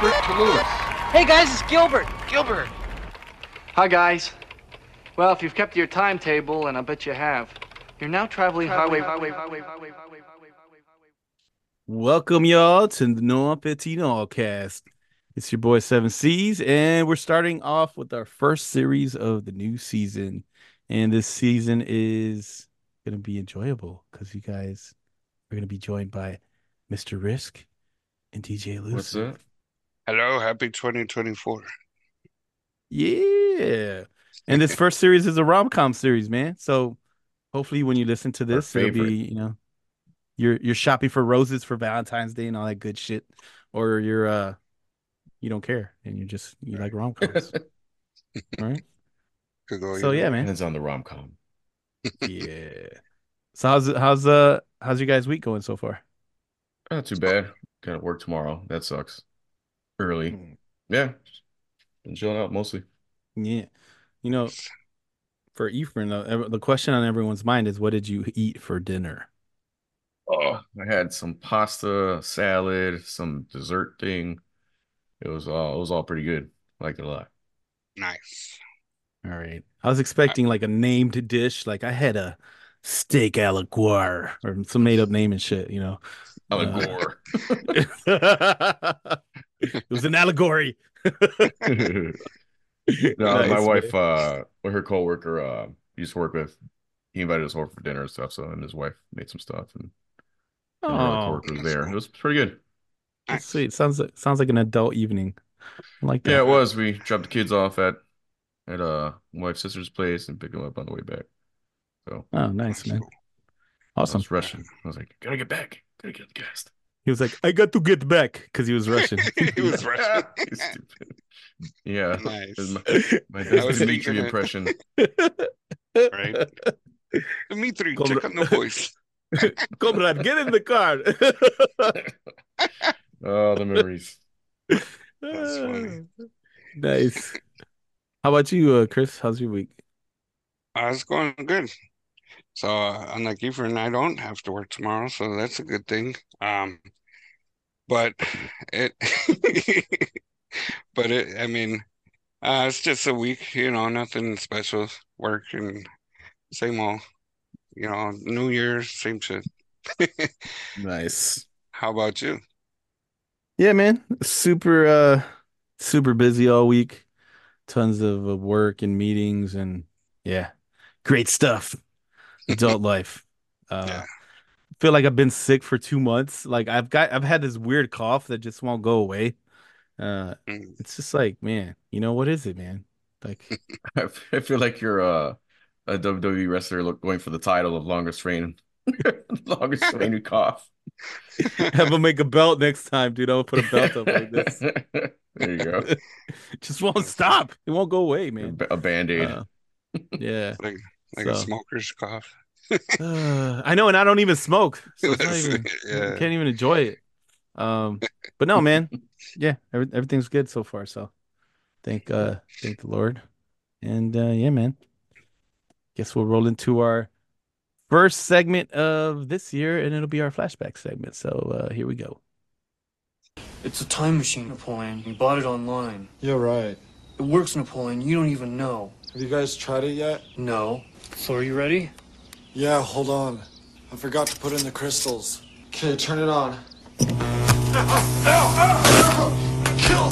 Gilbert to Lewis. Hey guys, it's Gilbert. Gilbert. Hi, guys. Well, if you've kept your timetable, and I bet you have, you're now traveling highway, highway, highway, highway, highway, highway, highway. Welcome, y'all, to the No Petit All cast. It's your boy 7Ceez, and we're starting off with our first series of the new season. And this season is going to be enjoyable because you guys are going to be joined by Mr. Rysk and DJ Illusive. What's up? Hello, happy 2024. Yeah. And this first series is a rom com series, man. So hopefully when you listen to this, it'll be, you know, you're you're shopping for roses for Valentine's Day and all that good shit. Or you're uh you don't care and you just you like rom coms. right? Could go So yeah, way. man. Depends on the rom com. Yeah. So how's how's uh how's your guys' week going so far? Not too bad. Gotta work tomorrow. That sucks. Early. Mm. Yeah. Been chilling out mostly. Yeah. You know, for Ephraim, the, the question on everyone's mind is what did you eat for dinner? Oh, I had some pasta, salad, some dessert thing. It was all it was all pretty good. Liked it a lot. Nice. All right. I was expecting like a named dish. Like I had a steak a aligoire or some made up name and shit, you know. Allegor. it was an allegory. no, my wife, man. uh, her coworker, uh, used to work with. He invited us over for dinner and stuff. So, and his wife made some stuff, and, and Oh, was there. cool. It was pretty good. that's sweet. Sounds like sounds like an adult evening. I like that. Yeah, it was. We dropped the kids off at at uh my wife's sister's place and picked them up on the way back. So Oh, nice, man. cool. I Awesome. was rushing. I was like, gotta get back. Gotta get the guest. He was like, I got to get back because he was Russian. He was Russian. You stupid. Yeah. Nice. My, my I was Dimitri thinking impression. Right. Dimitri, Cobra- check on the voice. Comrade, get in the car. Oh, the memories. That's funny. Nice. How about you, uh, Chris? How's your week? Uh, it's going good. So, uh, unlike Ephraim, I don't have to work tomorrow, so that's a good thing. Um, but it, but it, I mean, uh, it's just a week, you know, nothing special. Work and same old, you know, New Year's, same shit. Nice. How about you? Yeah, man. Super uh super busy all week. Tons of work and meetings and yeah. Great stuff. Adult life. Uh Yeah. feel like I've been sick for 2 months. Like I've got I've had this weird cough that just won't go away. Uh Mm. it's just like, man, you know what is it, man? Like I feel like you're uh, a WWE wrestler going for the title of longest reign, longest reigning cough. have them make a belt next time, dude. I'll put a belt up like this. there you go. Just won't stop. It won't go away, man. A band-aid. Uh, yeah. Like like a smoker's cough. Uh, I know, and I don't even smoke, so it's not even, Yeah. can't even enjoy it. Um, but no, man, yeah, every, everything's good so far. So thank uh, thank the Lord, and uh, yeah, man. Guess we'll roll into our first segment of this year, and it'll be our flashback segment. So uh, here we go. It's a time machine, Napoleon. You bought it online. You're right. It works, Napoleon. You don't even know. Have you guys tried it yet? No. So are you ready? Yeah, hold on. I forgot to put in the crystals. Okay, turn it on. Kill!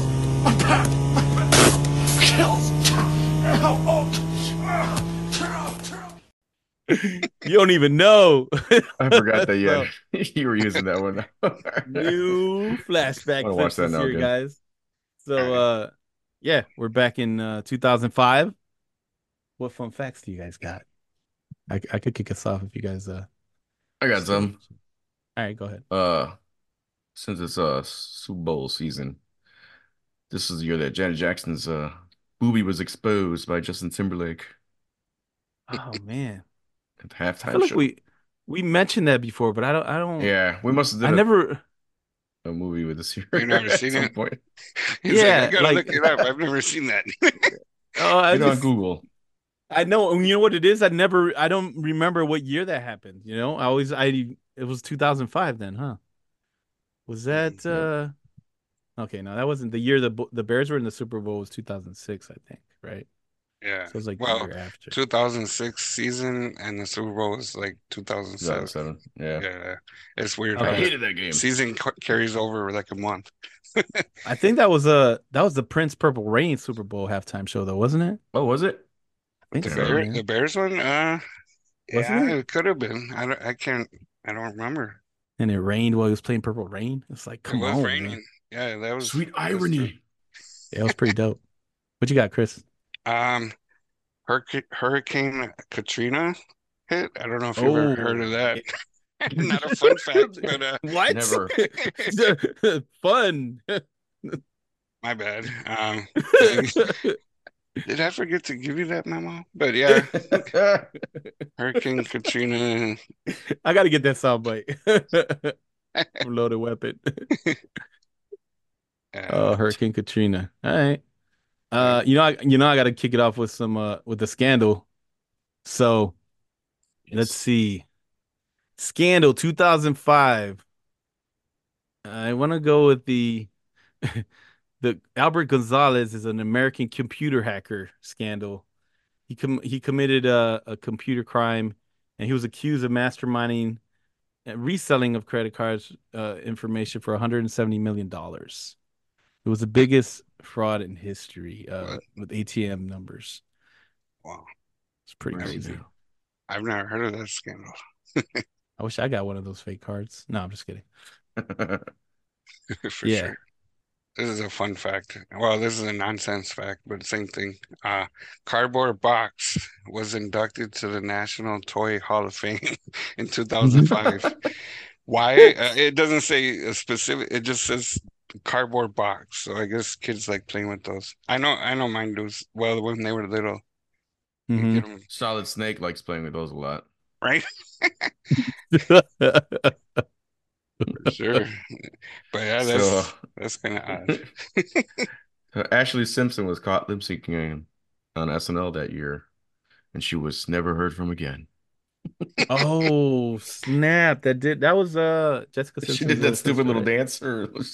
You don't even know. I forgot that So, yeah, you were using that one. new flashback Wanna watch that now year, again. guys. So uh yeah, we're back in uh 2005. What fun facts do you guys got? I I could kick us off if you guys uh I got some. all right, go ahead. Uh, since it's uh Super Bowl season, this is the year that Janet Jackson's uh boobie was exposed by Justin Timberlake Oh man. at the I halftime feel like show. we we mentioned that before, but I don't I don't Yeah, we must have I never a movie with this year. You never seen some it? point. He's like, Yeah, I gotta like- look it up. I've never seen that. oh I Get on just Google. I know you know what it is? I never I don't remember what year that happened, you know? I always I it was 2005 then, huh? Was that uh Okay, no, that wasn't the year the the Bears were in the Super Bowl was 2006, I think, right? Yeah. So it was like Well, year after. 2006 season and the Super Bowl was like 2007. 2007. Yeah. Yeah, it's weird I hated that game. season ca- carries over like a month. I think that was a that was the Prince Purple Rain Super Bowl halftime show though, wasn't it? Oh, was it? I think The, so, Bear, man. the Bears one, uh, yeah, it? it could have been. I don't, I can't, I don't remember. And it rained while he was playing Purple Rain. It's like, come it was on, raining. man. Yeah, that was Sweet that was irony. Yeah, it was pretty dope. What you got, Chris? Um, Hurricane, Hurricane Katrina hit. I don't know if you've ever heard of that. Not a fun fact, but uh, What? Never. Fun. my bad. Um, did I forget to give you that memo? But yeah, Hurricane Katrina. I got to get that soundbite. from Loaded Weapon. Uh, Oh, Hurricane Katrina. All right. Uh, you know, I, you know, I got to kick it off with some uh with the scandal. So let's see. Scandal 2005. I want to go with the the Albert Gonzalez is an American computer hacker scandal. He com- he committed a, a computer crime and he was accused of masterminding and reselling of credit cards uh, information for 170 million dollars. It was the biggest fraud in history uh, with ATM numbers. wow, It's pretty Crazy. I've never heard of that scandal. I wish I got one of those fake cards. No, I'm just kidding. For Yeah. sure. This is a fun fact. Well, this is a nonsense fact, but same thing. Uh, Cardboard Box was inducted to the National Toy Hall of Fame in 2005. Why? Uh, it doesn't say a specific. It just says Cardboard Box. So I guess kids like playing with those. I know. I know mine do. Well, when they were little, you Mhm. get 'em- Solid Snake likes playing with those a lot. right? For sure. But yeah, that's So, that's kind of odd. uh, Ashlee Simpson was caught lip syncing on SNL that year, and she was never heard from again. oh snap! That did that was uh Jessica She did that stupid sister, little right? dance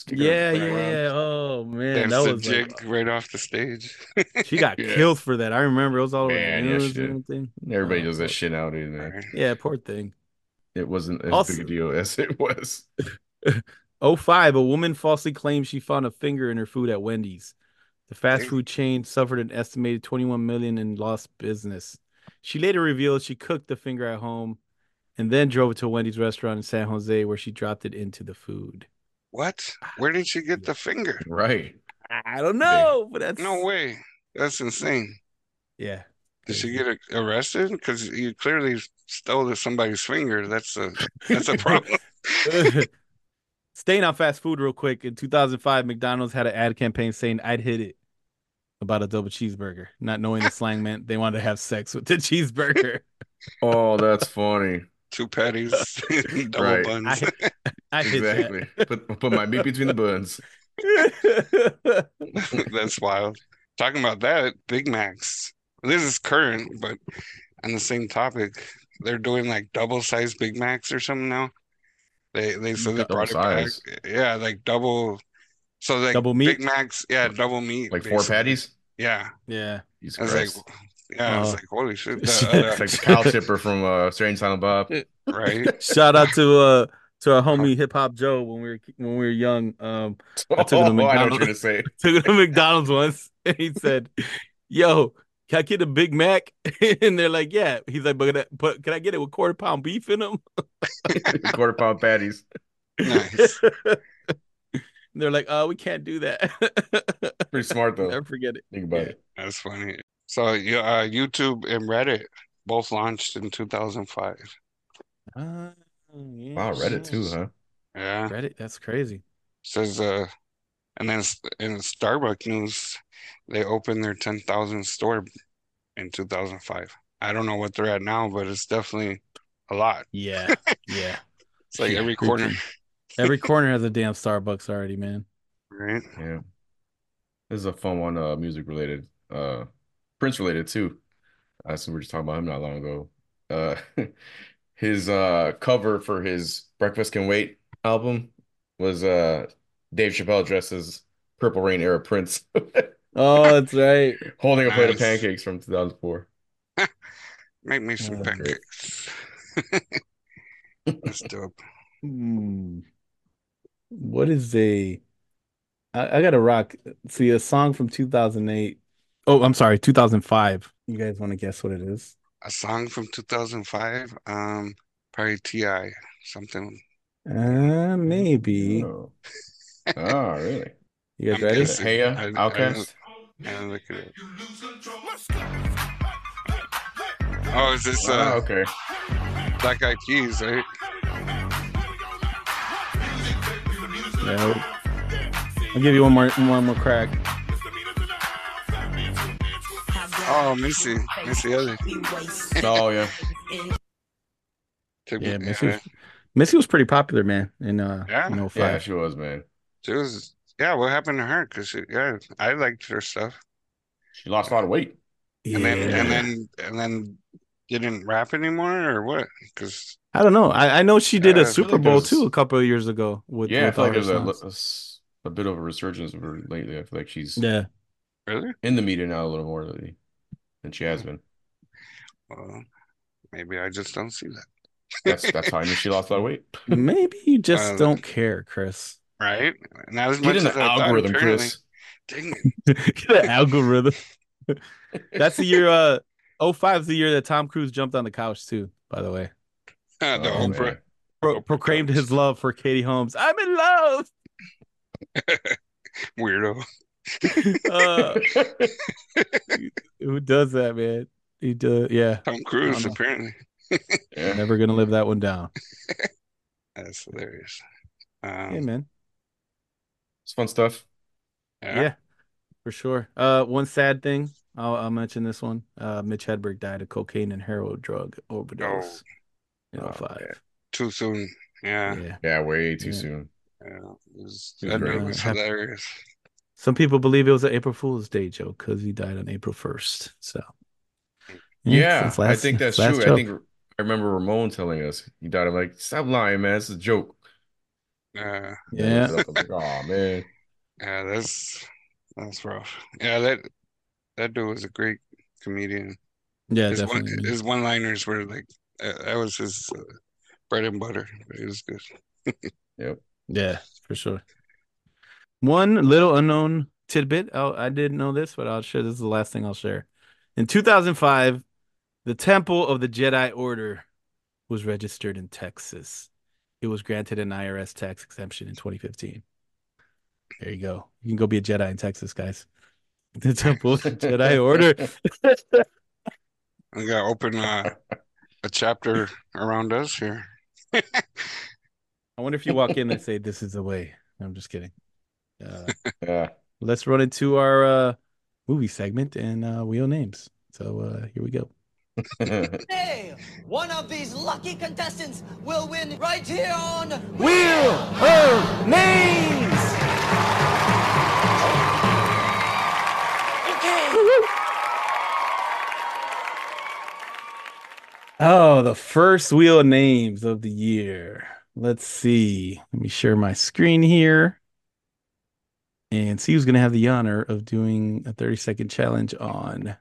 Yeah, yeah, yeah. Oh man, That's that was jig like, right off the stage. she got Yeah. killed for that. I remember it was all over the Man, yeah, news and everything. Everybody Oh, does that shit out man. Right. Yeah, poor thing. It wasn't as Also- big a deal as it was. 05, a woman falsely claimed she found a finger in her food at Wendy's. The fast food chain suffered an estimated 21 million in lost business. She later revealed she cooked the finger at home and then drove it to Wendy's restaurant in San Jose where she dropped it into the food. What? Ah, where did she get the finger? Right. I don't know, but that's No way. That's insane. Yeah. Did she get arrested? Because you clearly stole somebody's finger. That's a that's a problem. Staying on fast food real quick. In 2005, McDonald's had an ad campaign saying I'd hit it about a double cheeseburger, not knowing the slang meant they wanted to have sex with the cheeseburger. Oh, that's funny. Two patties, double Right. buns. I, I hit that. Exactly. Put put my meat between the buns. That's wild. Talking about that, Big Macs. This is current, but on the same topic, they're doing like double sized Big Macs or something now. They they so they Double brought it back. Yeah, like double. So like Double meat? Big Macs, yeah, double meat. Like four patties. Yeah, yeah. Jesus I was like, Christ. yeah, I was Oh. like, holy shit, Shit. the, uh, It's like the cow tipper from uh Strange Silent Bob. right? Shout out to uh to our homie Hip Hop Joe when we were when we were young. Um, I took him to Oh, I know what McDonald's. you're gonna say. took him to McDonald's once, and he said, "Yo, can I get a Big Mac?" and they're like, "Yeah." He's like, "But, but can I get it with quarter pound beef in them?" Quarter pound patties. Nice. And they're like, "Oh, we can't do that." Pretty smart though. Never forget it. Think about Yeah. it. That's funny. So yeah, uh, YouTube and Reddit both launched in 2005. Uh, yeah, Wow, Reddit too, huh? Yeah, Reddit, that's crazy. says uh, and then in Starbucks news, they opened their 10,000 store in 2005. I don't know what they're at now, but it's definitely a lot. Yeah, yeah. It's like Yeah, every corner, Every corner has a damn Starbucks already, man. right? Yeah. This is a fun one, uh, music related, uh, Prince related too. Uh, so we were just talking about him not long ago. Uh, his uh cover for his Breakfast Can Wait album was uh Dave Chappelle dressed as Purple Rain era Prince Oh, that's right. holding a plate of pancakes from 2004. Make me some Oh, pancakes. That's dope. Hmm. What is a? I, I got to rock. See a song from 2008. Oh, I'm sorry, 2005. You guys want to guess what it is? A song from 2005. Um, probably Ti. Something. Uh, maybe. Oh, oh really? You guys I'm ready? guessing. Hey, I- I- OutKast. Yeah, look at it. Oh, is this Oh, uh okay. Black Eyed Peas, right? Yeah. I'll give you one more one more crack. Oh, Missy, Missy Elliott. Oh yeah. Took Yeah, me- Missy was, Missy was pretty popular, man. In uh, Yeah? in Yeah, she was, man. She was, yeah. What happened to her? Cause yeah, I liked her stuff. She lost a lot of weight. And then, and then, and then, didn't rap anymore or what? Cause I don't know. I, I know she did Yeah, I a feel Super like Bowl there's- too a couple of years ago with, Yeah, I with feel all like there's a, songs. a s- a bit of a resurgence of her lately. I feel like she's Yeah. really, in the media now a little more lately than she has been. well, maybe I just don't see that. That's that's how I knew she lost a lot of weight. Maybe you just Uh, don't care, Chris. Right? Not as Get much in as thought, algorithm, apparently. Chris. Dang it. the algorithm. That's the year. Uh, 05 is the year that Tom Cruise jumped on the couch too. By the way, the Oh, Oprah. Pro- proclaimed his love for Katie Holmes. I'm in love. Weirdo. Uh, who does that, man? He does. Yeah, Tom Cruise, apparently. yeah. never gonna live that one down. That's hilarious. Um, Hey, man. It's fun stuff. yeah. Yeah, for sure. Uh, one sad thing. I'll, I'll mention this one. Uh, Mitch Hedberg died of cocaine and heroin drug overdose in Oh, 05. man. Too soon. Yeah. Yeah. Yeah, way too Yeah. soon. yeah. It was, He's that great. was hilarious. Some people believe it was an April Fool's Day joke because he died on April 1st. So, Yeah, it's I think that's it's last true. I think I remember Ramon telling us he died. I'm like, stop lying, man. It's a joke. Uh, Yeah. Like, oh man. yeah, that's that's rough. Yeah, that that dude was a great comedian. Yeah, his one, definitely. his one-liners were like uh, that was his uh, bread and butter. It was good. Yep. Yeah, for sure. One little unknown tidbit. Oh, I didn't know this, but I'll share. This is the last thing I'll share. In 2005, the Temple of the Jedi Order was registered in Texas. It was granted an IRS tax exemption in 2015. There you go. You can go be a Jedi in Texas, guys. The Temple of the Jedi Order. I gotta open uh, a chapter around us here. I wonder if you walk in and say, "This is the way." I'm just kidding. Uh, Yeah. let's run into our uh, movie segment and uh, wheel names. So uh, here we go. Hey, one of these lucky contestants will win right here on Wheel of Names. Okay. Oh, the first wheel of names of the year. Let's see. Let me share my screen here and see who's going to have the honor of doing a 30 second challenge on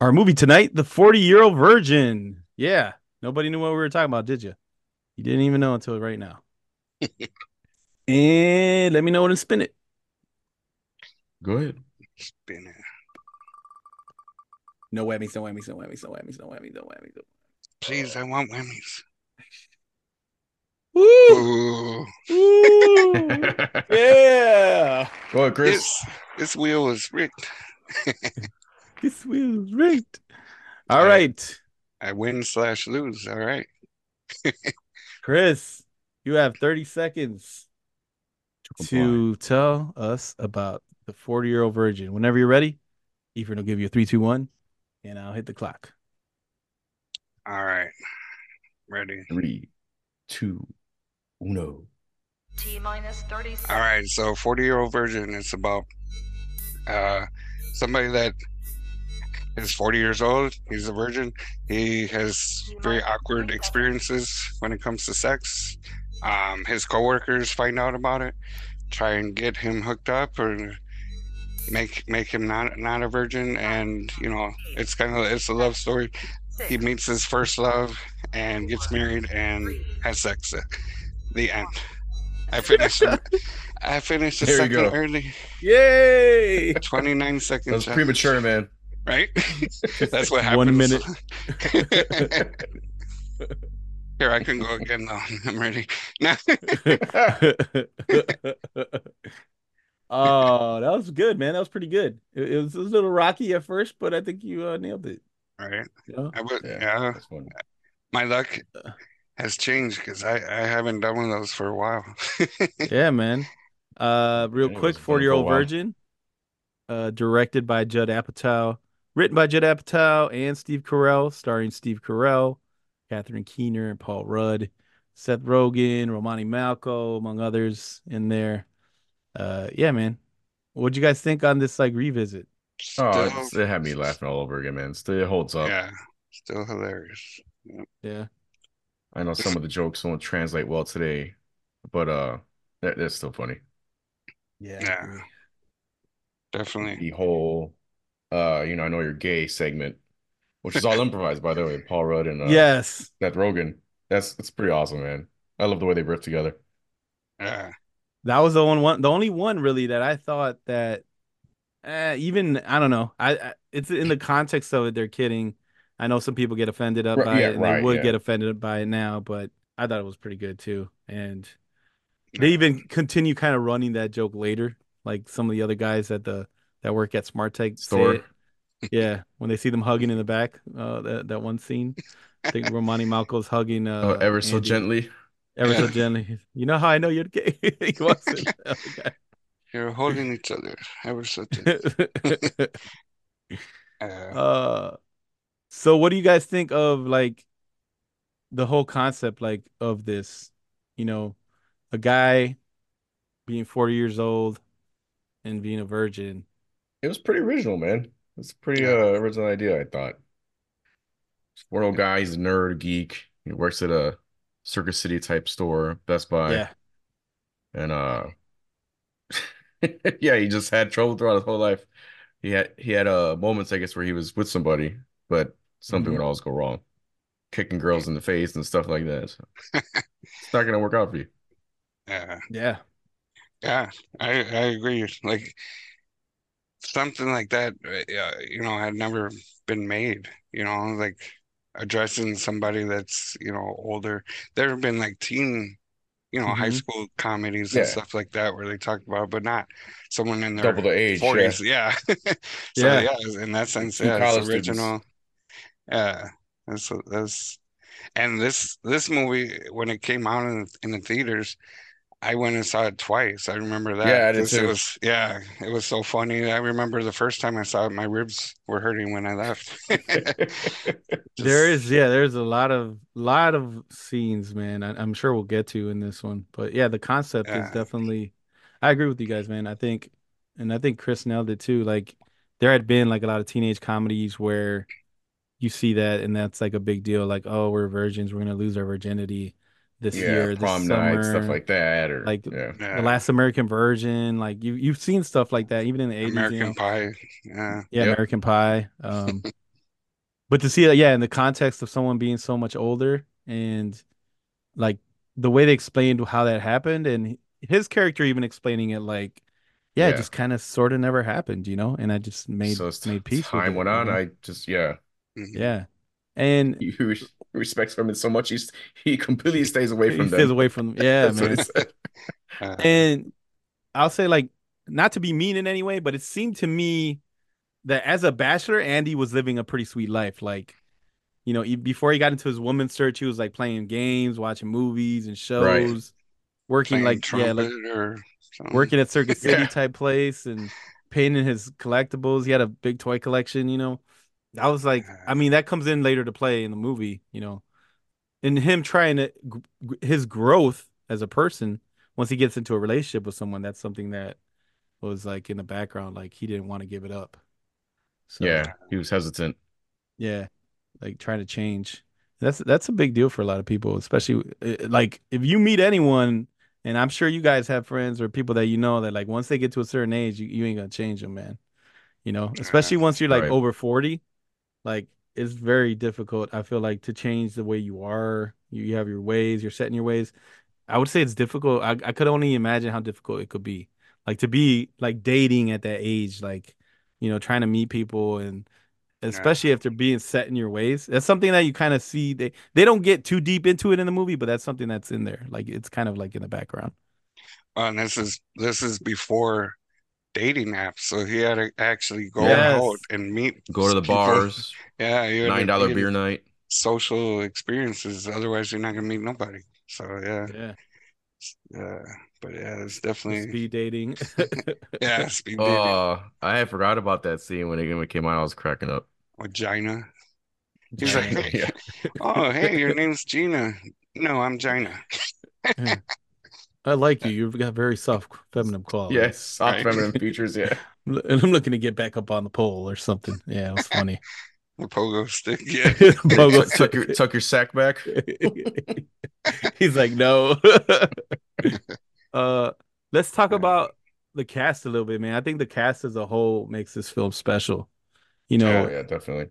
our movie tonight, The 40 Year Old Virgin. Yeah, nobody knew what we were talking about, did you? You didn't even know until right now. and let me know when to spin it. Go ahead. Spin it. No whammies, no whammies, no whammies, no whammies, no whammies, no whammies. No... Please, I want whammies. Woo! Ooh, Woo! yeah! Go ahead, Chris. this this wheel is rigged. This wheel's rigged. All Hey. right, I win slash lose. All right. Chris, you have 30 seconds comply. to tell us about the 40 year old virgin. Whenever you're ready, Ethan will give you a three, two, one, and I'll hit the clock. All right. Ready. Three, two, uno. T minus 30 seconds. All right. So 40 year old virgin is about uh somebody that is 40 years old. He's a virgin. He has very awkward experiences when it comes to sex. Um, his coworkers find out about it. try and get him hooked up or make make him not not a virgin and you know it's kind of it's a love story he meets his first love and gets married and has sex the end i finished i finished the There second go. early Yay! 29 seconds That was premature, man. Right that's what happens One minute. here i can go again though i'm ready oh, that was good, man. That was pretty good. It, it was a little rocky at first, but I think you uh, nailed it. right You know? I would, Yeah, yeah my luck has changed because I, I haven't done one of those for a while. Yeah, man. Uh, real Yeah, quick, was fun for a Forty Year Old. Virgin. Uh, directed by Judd Apatow, written by Judd Apatow and Steve Carell, starring Steve Carell, Catherine Keener, and Paul Rudd, Seth Rogen, Romany Malco, among others in there. Uh, yeah, man. What'd you guys think on this like revisit? Oh, Still- it's- it had me laughing all over again, man. Still it holds up. yeah, still hilarious. Yeah. I know some of the jokes won't translate well today, but uh, they're, they're still funny. Yeah, definitely. The whole, uh, you know, I know you're gay segment, which is all improvised, by the way. Paul Rudd and uh, Yes. Seth Rogen. That's it's pretty awesome, man. I love the way they riff together. Yeah, That was the one, one the only one really that I thought that uh, even I don't know. I, I it's in the context of it, they're kidding. I know some people get offended up Right, by yeah, it, and right, they would yeah. get offended by it now, but I thought it was pretty good too. And they even continue kind of running that joke later, like some of the other guys at the that work at Smart Tech Store. it. Yeah, when they see them hugging in the back, uh, that that one scene. I think Romany Malco's hugging uh, oh, ever so Andy gently. ever so gently. You know how I know you're gay? he walks in. the other you're holding each other ever so guy. gently. Uh, uh, so what do you guys think of like the whole concept like of this? You know, a guy being 40 years old and being a virgin. It was pretty original, man. It's a pretty uh original idea, I thought. Four old guy, he's a nerd, geek. He works at a Circuit City type store, Best Buy. Yeah. And uh yeah, he just had trouble throughout his whole life. He had he had uh moments, I guess, where he was with somebody, but something Mhm. would always go wrong. Kicking girls in the face and stuff like that. So it's not gonna work out for you. yeah, Yeah. yeah, I I agree. Like something like that, uh, you know, had never been made. You know, like addressing somebody that's you know older. There have been like teen, you know, high Mhm. school comedies and Yeah. stuff like that where they talk about, but not someone in their Double the age, yeah. forties. Yeah. So Yeah. yeah, in that sense, yeah, it's original. Yeah, that's that's and this this movie when it came out in in the theaters, I went and saw it twice. I remember that. Yeah, I did 'cause it was yeah, it was so funny. I remember the first time I saw it, my ribs were hurting when I left. There Just- is, yeah, there's a lot of lot of scenes, man. I, I'm sure we'll get to in this one, but yeah, the concept is definitely. I agree with you guys, man. I think, and I think Chris nailed it too. Like, there had been like a lot of teenage comedies where you see that, and that's like a big deal. Like, oh, we're virgins, we're gonna lose our virginity this Yeah, year, this prom night, stuff like that, or Like, yeah. yeah, The Last American Virgin, like you you've seen stuff like that even in the 80s, you American know. Pie. Yeah, Yeah, Yep. American Pie. Um, but to see that, yeah, in the context of someone being so much older and like the way they explained how that happened, and his character even explaining it like, yeah, it just kind of sort of never happened, you know. And I just made So as made peace with time it, went you on, know? I just yeah. Mhm. yeah, and He respects women so much, he's he completely stays away from them. he from stays away from them. Yeah, man. he said. Uh, And I'll say like not to be mean in any way, but it seemed to me that as a bachelor, Andy was living a pretty sweet life. Like, you know, he, before he got into his woman search, he was like playing games, watching movies and shows, working playing like yeah, like trumpet or something. working at Circuit City Yeah. type place and painting his collectibles. He had a big toy collection, you know. I was like, I mean, that comes in later to play in the movie, you know. And him trying to his growth as a person once he gets into a relationship with someone, that's something that was like in the background, like he didn't want to give it up. So Yeah, he was hesitant. yeah, like trying to change. That's that's a big deal for a lot of people, especially uh, like if you meet anyone And I'm sure you guys have friends or people that you know that like once they get to a certain age, you, you ain't gonna change them, man. You know, especially once you're like Right. over 40, like it's very difficult. I feel like to change the way you are. You, you have your ways, you're setting your ways. I would say it's difficult. I, I could only imagine how difficult it could be. Like to be like dating at that age, like, you know, trying to meet people and especially if they're being set in your ways. That's something that you kind of see. They they don't get too deep into it in the movie, but that's something that's in there. Like it's kind of like in the background. Uh, and this is this is before dating apps, so he had to actually go Yes. out and meet Go to the people. bars, Yeah, you had nine dollar beer night. social experiences. Otherwise, you're not gonna meet nobody. So yeah, Yeah. yeah. But yeah, it's definitely Speed dating. yeah, speed oh, dating. Oh, I had forgot about that scene when it, came out. I was cracking up. Vagina. He's like, Yeah. oh, hey, your name's Gina. No, I'm Gina. I like you. You've got very soft feminine qualities. Yes, soft Right. feminine features. Yeah. And I'm looking to get back up on the pole or something. Yeah, it was funny. The pogo stick. Yeah. Pogo tuck, tuck your tuck your sack back. He's like, no. uh, let's talk about the cast a little bit, man. I think the cast as a whole makes this film special. You know, Oh yeah, definitely.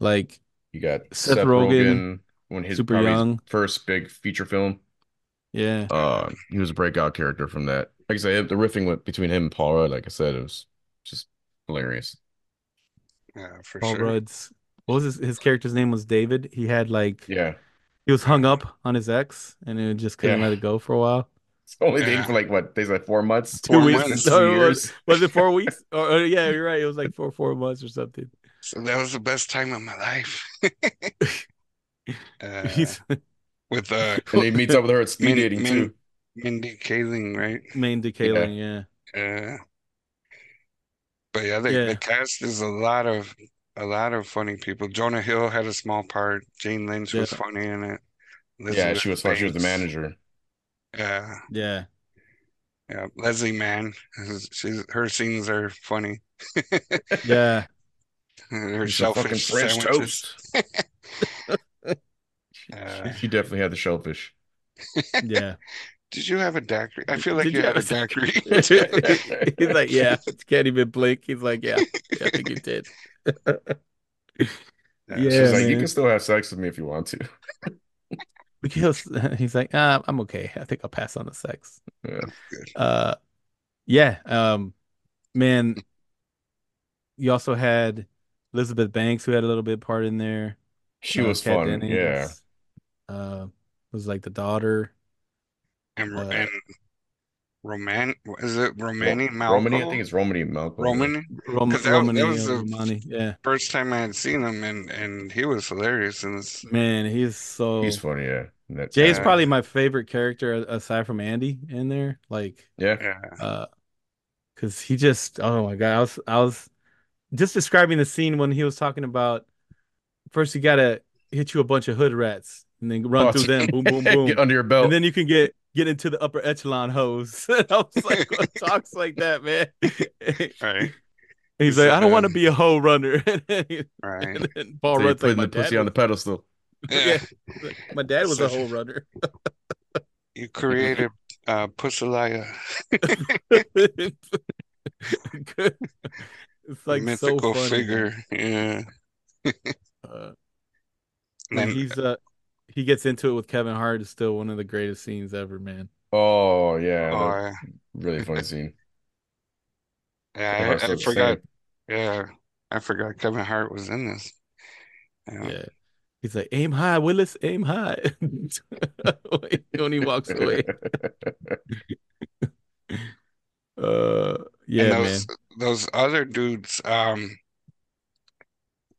like You got Seth Seth, Rogen, Rogen, when his super probably his young. first big feature film. Yeah, Uh, he was a breakout character from that. Like I said, the riffing with, between him and Paul Rudd, like I said, it was just hilarious. Yeah, for Paul sure. Rudd's. What was his his character's name? Was David? He had like Yeah, he was hung up on his ex, and it just couldn't Yeah. let it go for a while. it's only Yeah. dating for like what? Days like four months, Two Four weeks. months. two No, it was, was it four weeks? Or, or- yeah, you're right. It was like four four months or something. So that was the best time of my life. Uh, He's with uh And he meets up with her at speed Min- dating Min- too. Mindy Kaling, right? Mindy Kaling. Yeah. Uh, but yeah, the, Yeah. the cast is a lot of a lot of funny people. Jonah Hill had a small part. Jane Lynch was funny in it. Yeah, she was fun. She was the manager. Yeah, Yeah. yeah. Leslie Mann, she's her scenes are funny. Yeah. Her She's a fucking French sandwiches. toast. Uh, She definitely had the shellfish. Yeah. did you have a daiquiri? I feel like you you had a have daiquiri. He's like, yeah, can't even blink. He's like, yeah, I think you did. Yeah, Yeah, like, you can still have sex with me if you want to. Because he's like, ah, I'm okay. I think I'll pass on the sex. Yeah. Uh, yeah. Um, man, you also had Elizabeth Banks who had a little bit part in there. She Uh, was Kat fun. Dennings, Yeah. Uh, was like the daughter. And, Uh, and Roman, is it Romany Ro- Malco? Romany, I think it's Romany Malcolm. Romany. Rom- 'Cause that- that Romany, was uh, the- Romany. Yeah, First time I had seen him, and and he was hilarious And this. man, he's so. He's funny, yeah. And That's, Jay's Yeah. probably my favorite character aside from Andy in there. Like, yeah. Yeah, uh, cause he just, oh my god, I was, I was just describing the scene when he was talking about first you gotta hit you a bunch of hood rats and then run Oh, through them, boom, boom, boom, Get under your belt. and then you can get get into the upper echelon hose. I was like, what talks like that, man? right, He's He like, I don't want to be a hoe runner. then right. Paul So Rudd's putting like, the pussy on the pedestal. Yeah, my dad was a Such a- hoe runner. you created uh, Pussalaya, it's like mythical so funny. figure. Yeah, Uh, and he's uh he gets into it with Kevin Hart is still one of the greatest scenes ever, man. Oh yeah, oh, that- really funny scene. yeah, I, I forgot. Yeah, I forgot Kevin Hart was in this. Yeah, Yeah. He's like, aim high, Willis, aim high. when he walks away. Uh yeah, and man. those those other dudes, um,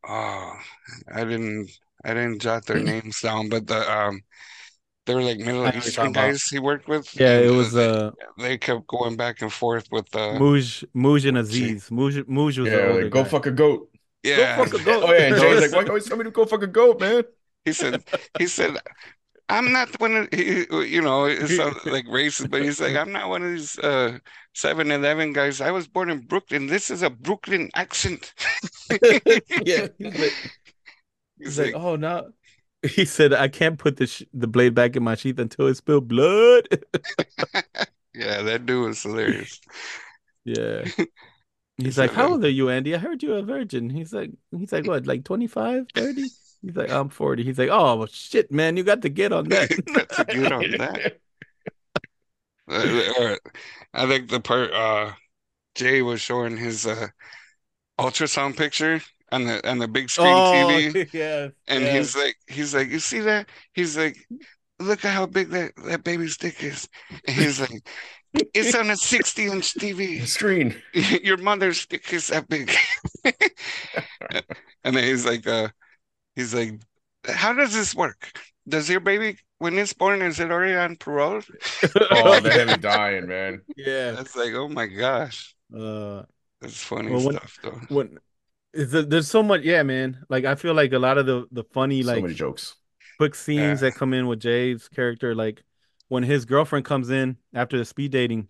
oh, I didn't I didn't jot their names down, but the um, they were like Middle I know what you're Eastern talking about. guys he worked with. Yeah, it was uh they kept going back and forth with the Muj Muj and. Aziz. Muj Muj was Yeah, older like, go guy. fuck a goat. yeah. Go fuck a goat. Oh yeah, and Jay's like, why always tell me to go fuck a goat, man? He said he said I'm not one of he, you know it sounds like racist, but he's like I'm not one of these uh 7-Eleven guys. I was born in Brooklyn. This is a Brooklyn accent. yeah, he's like, He's like, like, oh no, he said, "I can't put the sh- the blade back in my sheath until it spilled blood." Yeah, that dude was hilarious. yeah. He's like, "How old are you, Andy? I heard you're a virgin." He's like, "He's like what, like 25, 30?" He's like, "I'm 40." He's like, "Oh well, shit, man, you got to get on that." Got to get on that. Uh, I think the part uh Jay was showing his uh ultrasound picture on the on the big screen TV. yeah. And he's like, he's like, you see that? He's like, look at how big that, that baby's dick is. And he's like, it's on a 60 inch TV. Screen. Your mother's dick is that big. and then he's like, uh, he's like, how does this work? Does your baby, when it's born, is it already on parole? Oh, the heavy dying, man. yeah. That's like, oh my gosh, Uh, that's funny Well, when- stuff though. when there, there's so much, yeah, man. Like I feel like a lot of the the funny So like many jokes. quick scenes Yeah. that come in with Jay's character, like when his girlfriend comes in after the speed dating,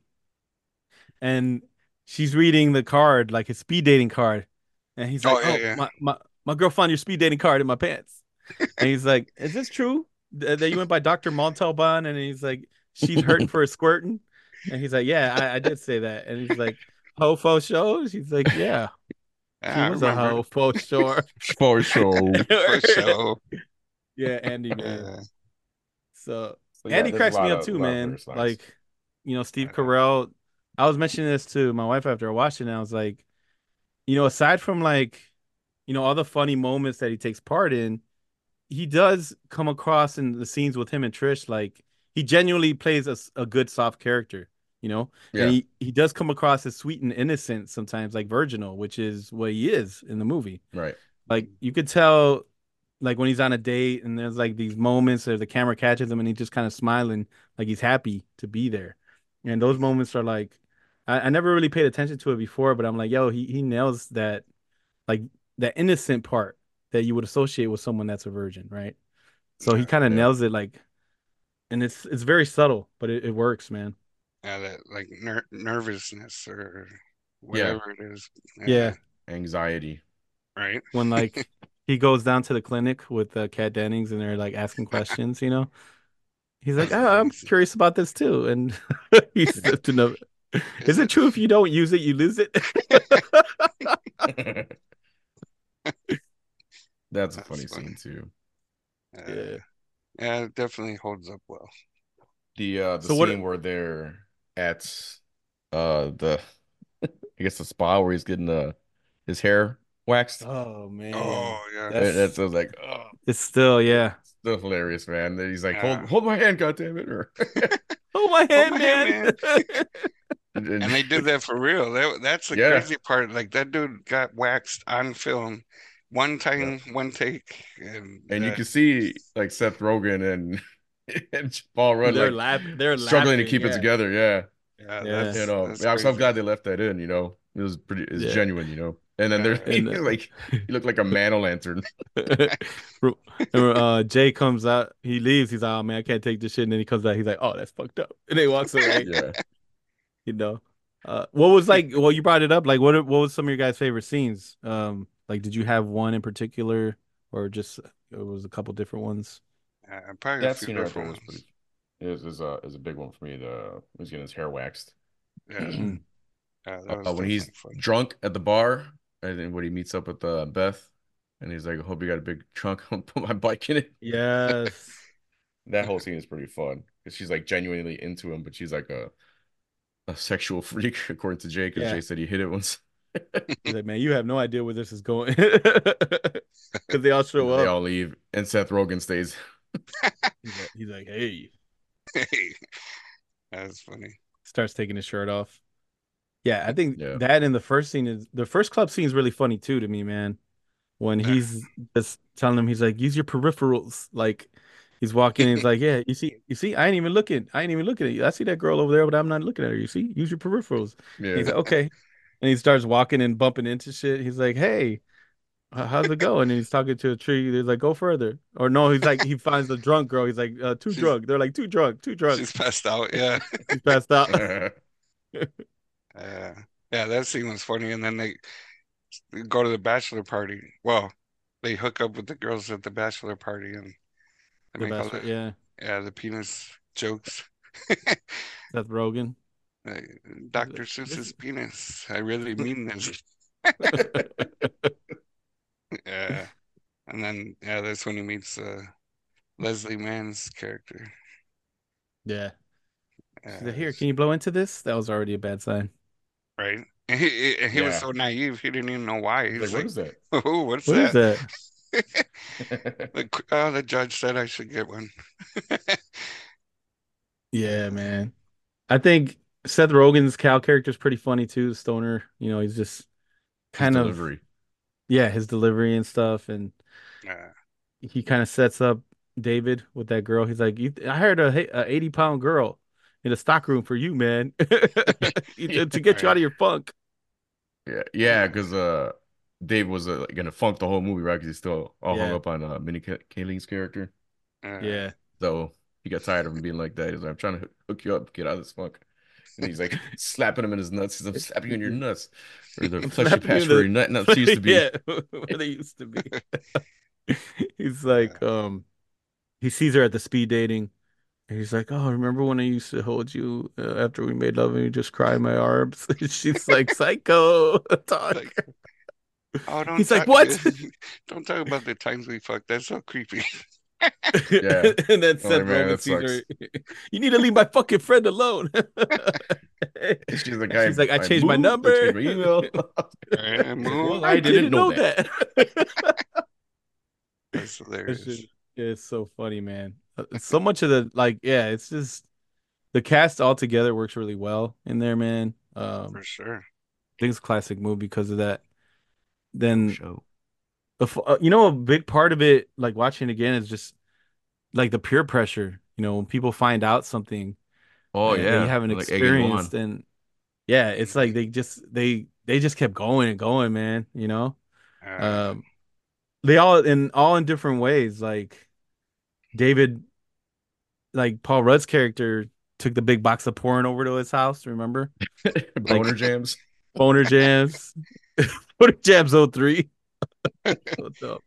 and she's reading the card, like his speed dating card, and he's Oh, like, yeah, "Oh, yeah. my my my girl found your speed dating card in my pants," and he's like, "Is this true th- that you went by Doctor Montalban?" And he's like, "She's hurting for a squirting," and he's like, "Yeah, I, I did say that," and he's like, "Ho fo show?" She's like, "Yeah, she I was a remember hoe fo sure." For sure. for sure. yeah, Andy man. Yeah. So So, yeah, Andy cracks me up too, man. Like, you know, Steve Yeah. Carell. I was mentioning this to my wife after I watched it, and I was like, you know, aside from like, you know, all the funny moments that he takes part in, he does come across in the scenes with him and Trish like he genuinely plays a, a good soft character, you know, Yeah. and he he does come across as sweet and innocent sometimes, like virginal, which is what he is in the movie right. like you could tell like when he's on a date and there's like these moments where the camera catches him and he's just kind of smiling like he's happy to be there and those moments are like I, I never really paid attention to it before but i'm like yo he, he nails that like that innocent part that you would associate with someone that's a virgin right so he kind of yeah. nails it like and it's it's very subtle but it, it works man Yeah, that like ner- nervousness or Yeah. whatever it is. yeah Anxiety. Right. when like he goes down to the clinic with uh, Kat Dennings and they're like asking questions, you know. He's like, oh, I'm curious about this too, and he said to know, is it true if you don't use it, you lose it? That's a That's funny funny. scene too. Uh, yeah, yeah, it definitely holds up well. The uh the So what- scene where they're at uh the I guess the spa where he's getting uh his hair waxed. Oh man, Oh yeah. That- that's- That's, I was like, oh, it's still yeah. still hilarious, man. Then he's like, Yeah. hold hold my hand, goddammit. Or hold my hand, my man. hand, and, And they did that for real. That that's the Yeah. crazy part. Like that dude got waxed on film, one time, one take, and and you can see like Seth Rogen and and Paul Rudd they're like laughing. They're struggling to laughing, keep it together. Yeah. yeah, Yeah. that's, you know, that's yeah, I'm so glad they left that in. You know, it was pretty, it's Yeah. genuine. You know, and then there's And, uh, like he looked like a man o' lantern. Uh, Jay comes out, he leaves. He's like, "Oh man, I can't take this shit." And then he comes back. He's like, "Oh, that's fucked up." And then he walks away. Yeah, you know uh what was like well you brought it up like what what was some of your guys favorite scenes um like did you have one in particular or just it was a couple different ones Yeah, probably a that few scene different was ones. pretty. Is is a is a big one for me. The he's getting his hair waxed. Yeah, Mm. yeah, that was Uh, when he's fun. drunk at the bar, and then when he meets up with uh, Beth, and he's like, "I hope you got a big trunk. I'll put my bike in it." yes That whole scene is pretty fun because she's like genuinely into him, but she's like a a sexual freak according to Jake. Because Yeah. Jay said he hit it once. he's like man you have no idea where this is going because they all show They up all leave, and Seth Rogen stays. He's, like, he's like hey. That's funny. starts taking his shirt off. Yeah i think Yeah. that in the first scene is the first club scene is really funny too to me man. When he's just telling him he's like use your peripherals. Like he's walking and he's like yeah you see you see i ain't even looking i ain't even looking at you. I see that girl over there but i'm not looking at her. You see use your peripherals. Yeah, he's like okay. And he starts walking and bumping into shit. He's like hey. h- how's it going and he's talking to a tree he's like go further or no he's like he finds the drunk girl he's like uh, too She's- drunk they're like too drunk too drunk She's passed out. Yeah. he's passed out Yeah, yeah, that scene was funny. And then they go to the bachelor party. Well, they hook up with the girls at the bachelor party, and They Good make all the, yeah. yeah, the penis jokes. Seth Rogen. Dr. Seuss's penis. I really mean this. Yeah. And then yeah, that's when he meets uh Leslie Mann's character. Yeah. Uh, Here, can you blow into this? That was already a bad sign. right? And he, he, and he was so naive, he didn't even know why. He He's was like, like, what is "Oh, what's What is that?" that? that? Like, oh, the judge said I should get one. Yeah, man. I think Seth Rogen's Cal character is pretty funny too. The stoner, you know, he's just kind of delivery. Yeah, his delivery and stuff, and Yeah. he kind of sets up David with that girl. He's like, I hired a, a eighty pound girl in a stockroom for you, man, to, to get you out of your funk. Yeah, yeah, because uh, Dave was uh, gonna funk the whole movie, right? Because he's still all hung up on uh, Mindy Ka- Kaling's character. Uh, Yeah, So he got tired of him being like that. He's like, "I'm trying to hook you up, get out of this funk." And he's like slapping him in his nuts. He's like, "I'm slapping you in your nuts, or the fleshy patch where your nut nuts used to be." yeah, where they used to be. he's like, um, he sees her at the speed dating. And he's like, "Oh, remember when I used to hold you uh, after we made love and you just cry in my arms?" She's like, "Psycho, talk." Like, Oh, don't He's like, "What?" don't talk about the times we fucked. That's so creepy. Yeah. and then Oh, Seth man, Rogen that sees her. You need to leave my fucking friend alone. She's like, She's like, I changed my moved, I number. changed my email. Well, I didn't know that. That's It's hilarious. just- it's so funny, man. Uh, So much of the like, yeah, it's just the cast all together works really well in there, man. Um, For sure. I think it's a classic movie because of that. Then Show. The uh, you know a big part of it, like watching again, is just like the peer pressure. You know, when people find out something Oh and yeah, you haven't like egging him on. experienced, and yeah, it's like they just they they just kept going and going, man. You know, Uh, um, they all in all in different ways. Like David, like Paul Rudd's character took the big box of porn over to his house. Remember, Boner jams. Boner Jams, Boner Jams 03. What's up?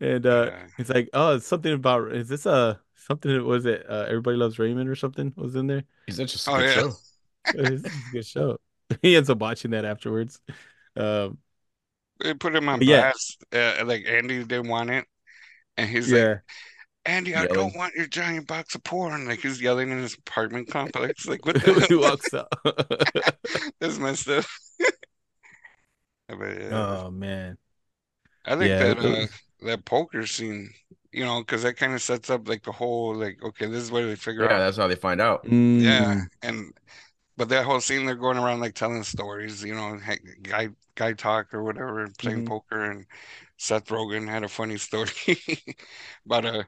And uh, yeah. it's like, oh, it's something about is this a something? Was it uh, Everybody Loves Raymond or something? Was in there? He's such a Oh, good yeah. show. It's a good show. He ends up watching that afterwards. Um, They put him on But yeah. blast. Uh, like Andy didn't want it, and he's like, "Andy, I Yelling. don't want your giant box of porn." Like he's yelling in his apartment complex. Like what the he hell? walks out. That's messed up. But, yeah. oh man, I think yeah, that uh, that poker scene, you know, because that kind of sets up like the whole like, okay, this is where they figure Yeah, out, Yeah, that's how they find out. yeah, Mm, and but that whole scene they're going around like telling stories, you know, guy guy talk or whatever, playing Mhm. poker, and Seth Rogen had a funny story about uh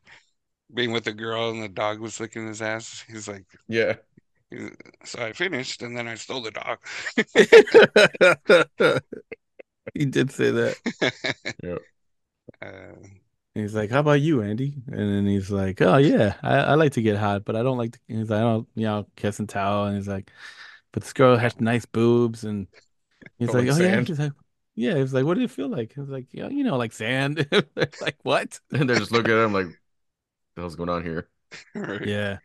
being with a girl and the dog was licking his ass. He's like, Yeah. so I finished and then I stole the dog. he did say that. Yeah. uh, He's like, "How about you, Andy?" And then he's like, "Oh yeah, I, I like to get hot, but I don't like to." He's like, "I don't, you know, kiss and towel." And he's like, "But this girl has nice boobs." And he's like, like "Oh yeah." He's like, "Yeah." He's like, "What did it feel like?" He's like, "Yeah, you know, like sand." Like, "What?" And they're just looking at him like, the hell's going on here? right. Yeah.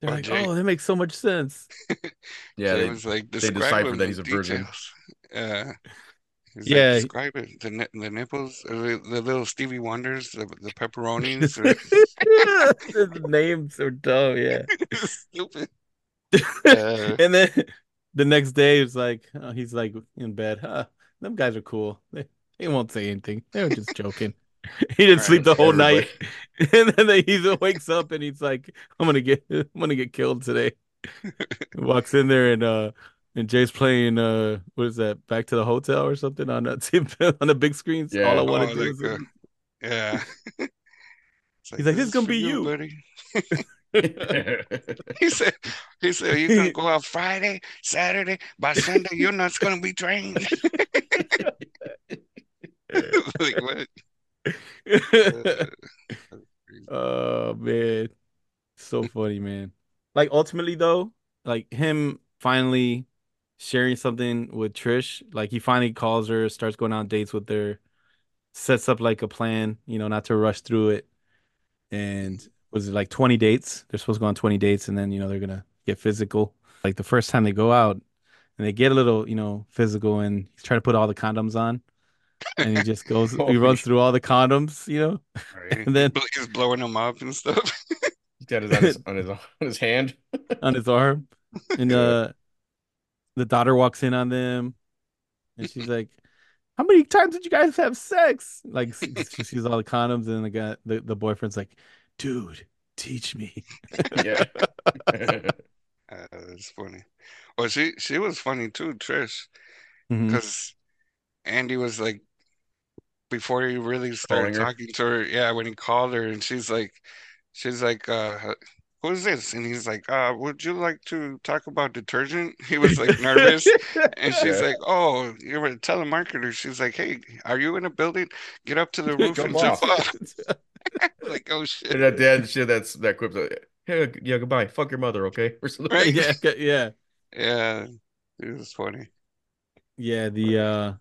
They're Oh, like, Jay- "Oh, that makes so much sense." Yeah, So they, it was like they describe decipher that he's a virgin. details. Uh, he's Yeah. like, describe it. The the nipples, the, the little Stevie Wonders, the the pepperonis. or- the names are dumb. Yeah. Stupid. Uh, and then the next day it's like uh, he's like in bed huh them guys are cool they, they won't say anything they were just joking he didn't sleep the whole night and then he wakes up and he's like i'm gonna get i'm gonna get killed today walks in there and uh and Jay's playing uh what is that back to the hotel or something on that on the big screens Yeah. all i want Oh, to do is uh, yeah. It's He's like, "This is gonna be you." buddy. He said, he said, you gonna go out Friday, Saturday, by Sunday, you're not gonna be drained. like what? Uh, Oh man, so funny, man. Like ultimately though, like him finally sharing something with Trish, like he finally calls her, starts going on dates with her, sets up like a plan, you know, not to rush through it. and was it like 20 dates? They're supposed to go on 20 dates and then, you know, they're gonna get physical. Like the first time they go out and they get a little, you know, physical and he's trying to put all the condoms on. And he just goes he runs through all the condoms, you know. Right? And then He's blowing them up and stuff. He's got his on his on his, on his hand. on his arm. And Yeah. uh the daughter walks in on them and she's like, How many times did you guys have sex? Like she sees all the condoms and the guy the, the boyfriend's like, dude, teach me. Yeah. Uh, it's funny. Well, she she was funny too, Trish, because Andy was like, before he really started talking to her, yeah, when he called her, and she's like, she's like, uh, who's this? And he's like, uh, would you like to talk about detergent? He was like nervous, and she's Yeah. like, oh, you're a telemarketer. She's like, hey, are you in a building? Get up to the roof and jump off. off. Like, oh shit. And at the end, shit, that's that quip. Like, yeah, yeah, goodbye. Fuck your mother, okay? Or something. Right. yeah, yeah. Yeah, it was funny. Yeah, the uh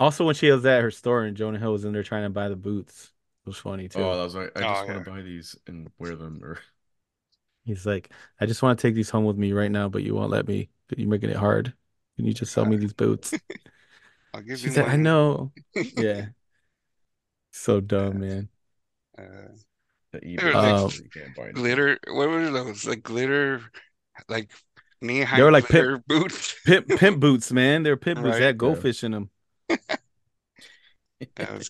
also when she was at her store and Jonah Hill was in there trying to buy the boots. It was funny too. Oh, that was like, I Oh, just yeah. want to buy these and wear them. Or He's like, I just want to take these home with me right now, but you won't let me. You're making it hard. Can you just sell me these boots? I'll give She you said, I know. Yeah. So dumb, man. Uh, the They eBay like ones, you can't buy anything. glitter. What were those? Like glitter, like knee high They were like pimp- boots. Pimp pimp boots, man. They're pimp boots. They Right. had Yeah. goldfish in them.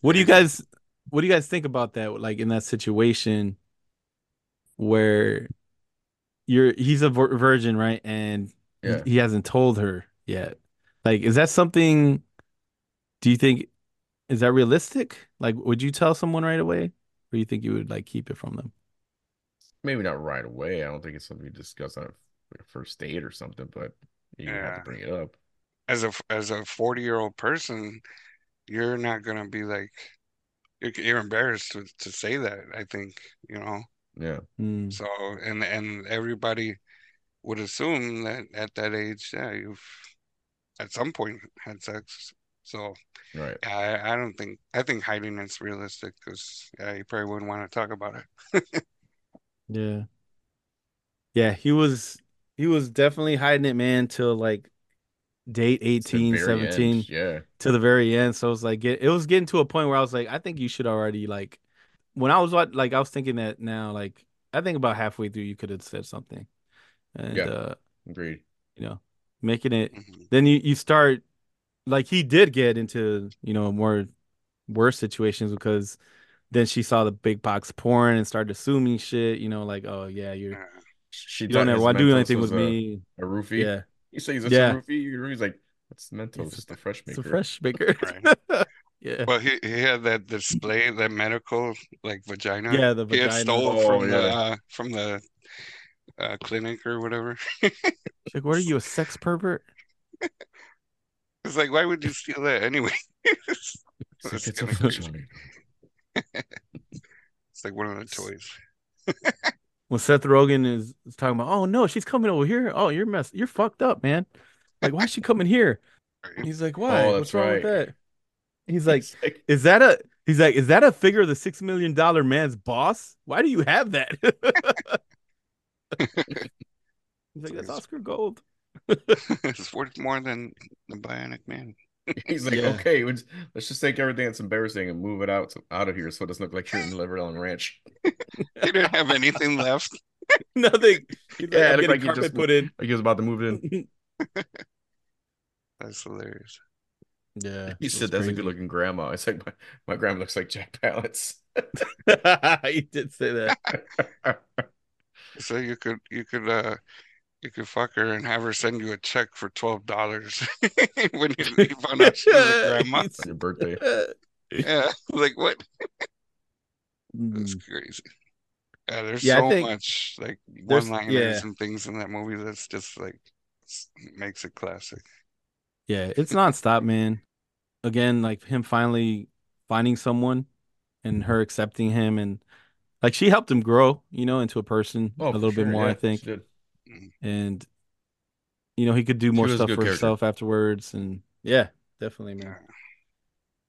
What do you guys what do you guys think about that? Like in that situation where you're he's a virgin, right? And he- Yeah. he hasn't told her yet. Like, is that something do you think is that realistic? Like, would you tell someone right away? Or you think you would like keep it from them? Maybe not right away. I don't think it's something you discuss on a first date or something, but you have to bring it up. As a as a 40 year old person, you're not gonna be like you're, you're embarrassed to, to say that, I think, you know. Yeah. Hmm. So and and everybody would assume that at that age, yeah, you've at some point had sex. So Right. I I don't think I think hiding it's realistic because yeah, you probably wouldn't want to talk about it. Yeah. Yeah, he was he was definitely hiding it, man, till like date It's 18, very end. 17 Yeah. to the very end. So it was like get, it was getting to a point where I was like, I think you should already like when I was what like I was thinking that now, like I think about halfway through you could have said something. And Yeah. uh, Agreed. you know, making it Mhm. then you, you start like he did get into, you know, more worse situations because then she saw the big box porn and started assuming shit, you know, like, oh yeah, you're Yeah. She you don't thought ever want to do anything with a, me. A roofie. Yeah. He says it's Yeah. a roofie. He's like, that's Mentos, It's- just a fresh It's a maker. fresh maker. Right. yeah. Well, he he had that display, that medical like vagina. Yeah, the vagina. He had stole Oh, from the uh, from the uh, clinic or whatever. Like, what are you, a sex pervert? It's like, why would you steal that anyway? It's It's like, it's a kinda crazy. vagina. It's like one of the toys. When Seth Rogen is, is talking about, oh no, she's coming over here. Oh, you're mess, you're fucked up, man. Like, why is she coming here? Right? He's like, why? Oh, What's that's wrong with that? He's like, It's like, is that a? He's like, is that a figure of the six million dollar man's boss? Why do you have that? He's like, that's Oscar Gold. It's worth more than the Bionic Man. he's like, Yeah. okay, let's let's just take everything that's embarrassing and move it out to, out of here so it doesn't look like you're in Liver Island Ranch. He didn't have anything left. Nothing. He's like, Yeah, it looked like he carpet just- put in. Like he was about to move in. That's hilarious. Yeah, He said that's a good looking grandma. It's like my, my grandma looks like Jack Palance. he did say that. So you could you could uh you could fuck her and have her send you a check for twelve dollars when you, you found out she was a grandma. on your birthday. Yeah, like what? That's Mm. crazy. Yeah, there's Yeah, so think much like one-liners yeah. and things in that movie that's just like makes it classic. Yeah, it's nonstop, man. Again, like him finally finding someone and her accepting him and like she helped him grow, you know, into a person Oh, a little bit more, yeah, I think. And you know, he could do more stuff for character. himself afterwards and yeah, definitely, man.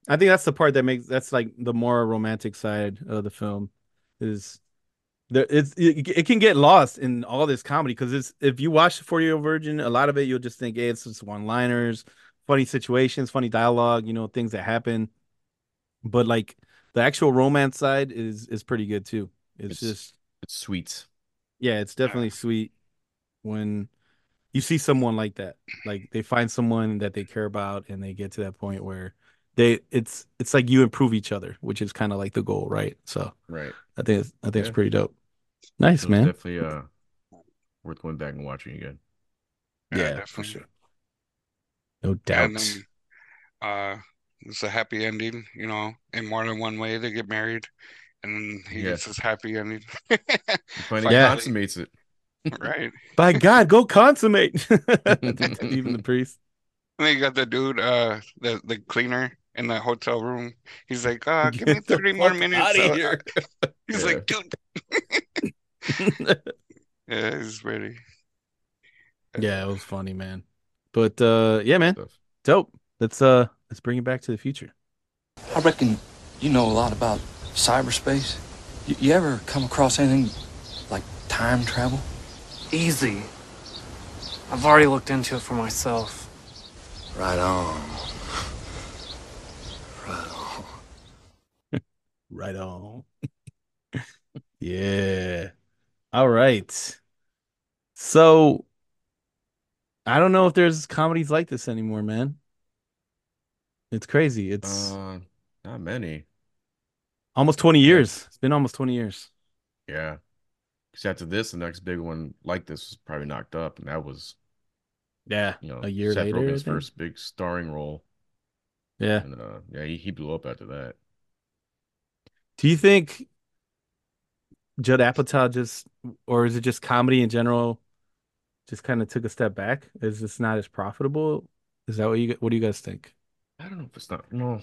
I think that's the part that makes that's like the more romantic side of the film is there it's it, it can get lost in all this comedy because it's if you watch the 40 year old virgin, a lot of it you'll just think hey, it's just one liners, funny situations, funny dialogue, you know, things that happen. But like the actual romance side is is pretty good too. It's, It's- just It's sweet. yeah, it's definitely sweet when you see someone like that. Like they find someone that they care about and they get to that point where they it's it's like you improve each other, which is kind of like the goal, right? So Right. I think it's, I think it's pretty dope. Nice, man. definitely uh worth going back and watching again. Yeah, for sure. No And doubt. then, uh, it's a happy ending, you know, in more than one way. They get married, and he Yeah. gets his happy ending. He finally Yeah. consummates it. right. By God, go consummate. Even the priest. And then you got the dude, uh, the the cleaner in the hotel room. He's like, uh, give me Get the 30 more minutes. outta uh, here. He's Yeah. like, dude. Yeah, he's ready. yeah, it was funny, man. But uh yeah, man. Stuff. Dope. Let's uh let's bring it back to the future. I reckon you know a lot about cyberspace. You, you ever come across anything like time travel? Easy. I've already looked into it for myself. Right on. Right on. Right on. yeah. All right. So I don't know if there's comedies like this anymore, man. It's crazy. It's Uh not many. almost 20 years. It's been almost 20 years. Yeah. Because after this, the next big one like this was probably knocked up, and that was, Yeah. you know, A year Seth later, Rogen's first big starring role. Yeah. And uh yeah, he, he blew up after that. Do you think Judd Apatow just, or is it just comedy in general, just kind of took a step back? Is this not as profitable? Is that what you what do you guys think? I don't know if it's not no,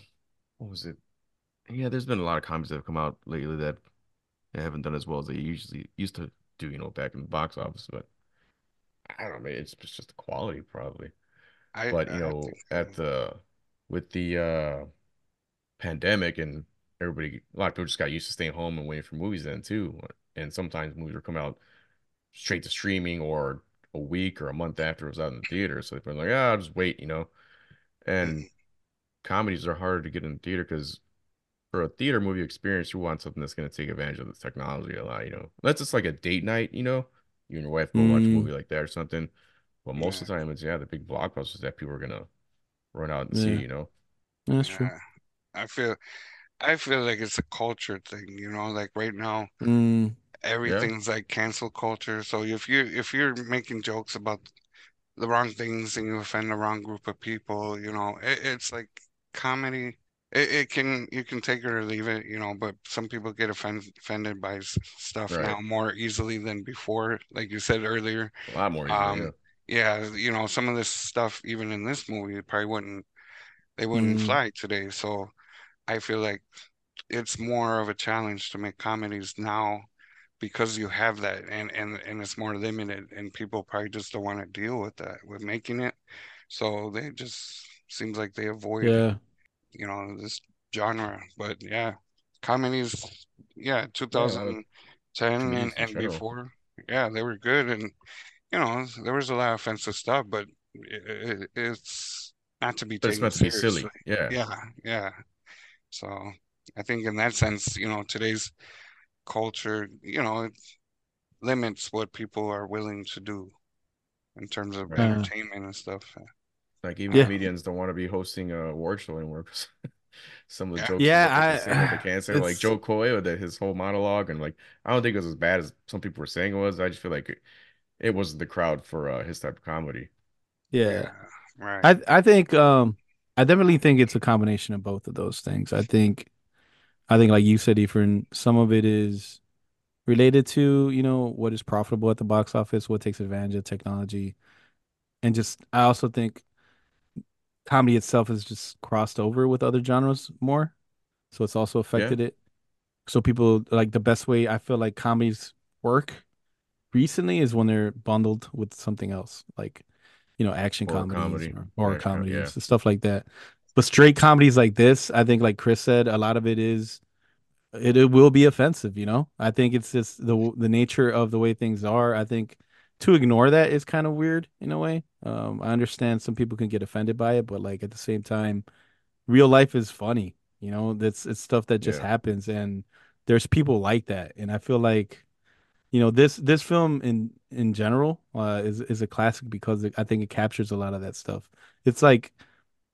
what was it? Yeah, there's been a lot of comedies that have come out lately that they haven't done as well as they usually used to do, you know, back in the box office, but I don't know, it's it's just the quality probably. I, But I you know, at the with the uh pandemic and everybody a lot of people just got used to staying home and waiting for movies then too. And sometimes movies were coming out straight to streaming or a week or a month after it was out in the theater. So they've been like, ah, I'll just wait, you know. And comedies are harder to get in the theater because for a theater movie experience, you want something that's going to take advantage of the technology a lot, you know. That's just like a date night, you know. You and your wife go watch a Mm. movie like that or something. But most of the time, it's yeah, the big blockbusters that people are gonna run out and see, you know. That's true. Yeah. I feel I feel like it's a culture thing, you know, like right now Mm, everything's like cancel culture. So if you if you're making jokes about the wrong things and you offend the wrong group of people, you know, it, it's like comedy. It, it can you can take it or leave it, you know, but some people get offend, offended by stuff Right. now more easily than before, like you said earlier. A lot more easily, yeah. Um, yeah, you know, some of this stuff, even in this movie, probably wouldn't they wouldn't Mm. fly today. So I feel like it's more of a challenge to make comedies now because you have that and and and it's more limited and people probably just don't want to deal with that with making it. So they just seems like they avoid yeah. you know this genre. But yeah, comedies, yeah, Yeah, a 2010 and and before, yeah, they were good and you know there was a lot of offensive stuff, but it, it, it's not to be But it's taken meant to be silly. seriously. Yeah. Yeah, yeah. So I think in that sense, you know, today's culture, you know, it limits what people are willing to do in terms of Right. Entertainment and stuff. Like even Yeah. comedians don't want to be hosting a award show anymore because some of the Yeah. jokes Yeah, that I- they say that they can't say, like it's- Jo Koy that his whole monologue, and like I don't think it was as bad as some people were saying it was. I just feel like it, it wasn't the crowd for uh, his type of comedy. Yeah. right. I I think um I definitely think it's a combination of both of those things. I think I think like you said, Efren, some of it is related to, you know, what is profitable at the box office, what takes advantage of technology. And just I also think comedy itself has just crossed over with other genres more. So it's also affected it. So people like the best way I feel like comedies work recently is when they're bundled with something else, like you know, action Horror comedies comedy, or horror comedies, yeah. stuff like that. But straight comedies like this, I think, like Chris said, a lot of it is it, it will be offensive. You know, I think it's just the the nature of the way things are. I think to ignore that is kind of weird in a way. Um, I understand some people can get offended by it, but like at the same time, real life is funny. You know, that's it's stuff that just Yeah. happens, and there's people like that, and I feel like, you know, this this film in in general uh, is is a classic because it, I think it captures a lot of that stuff. It's like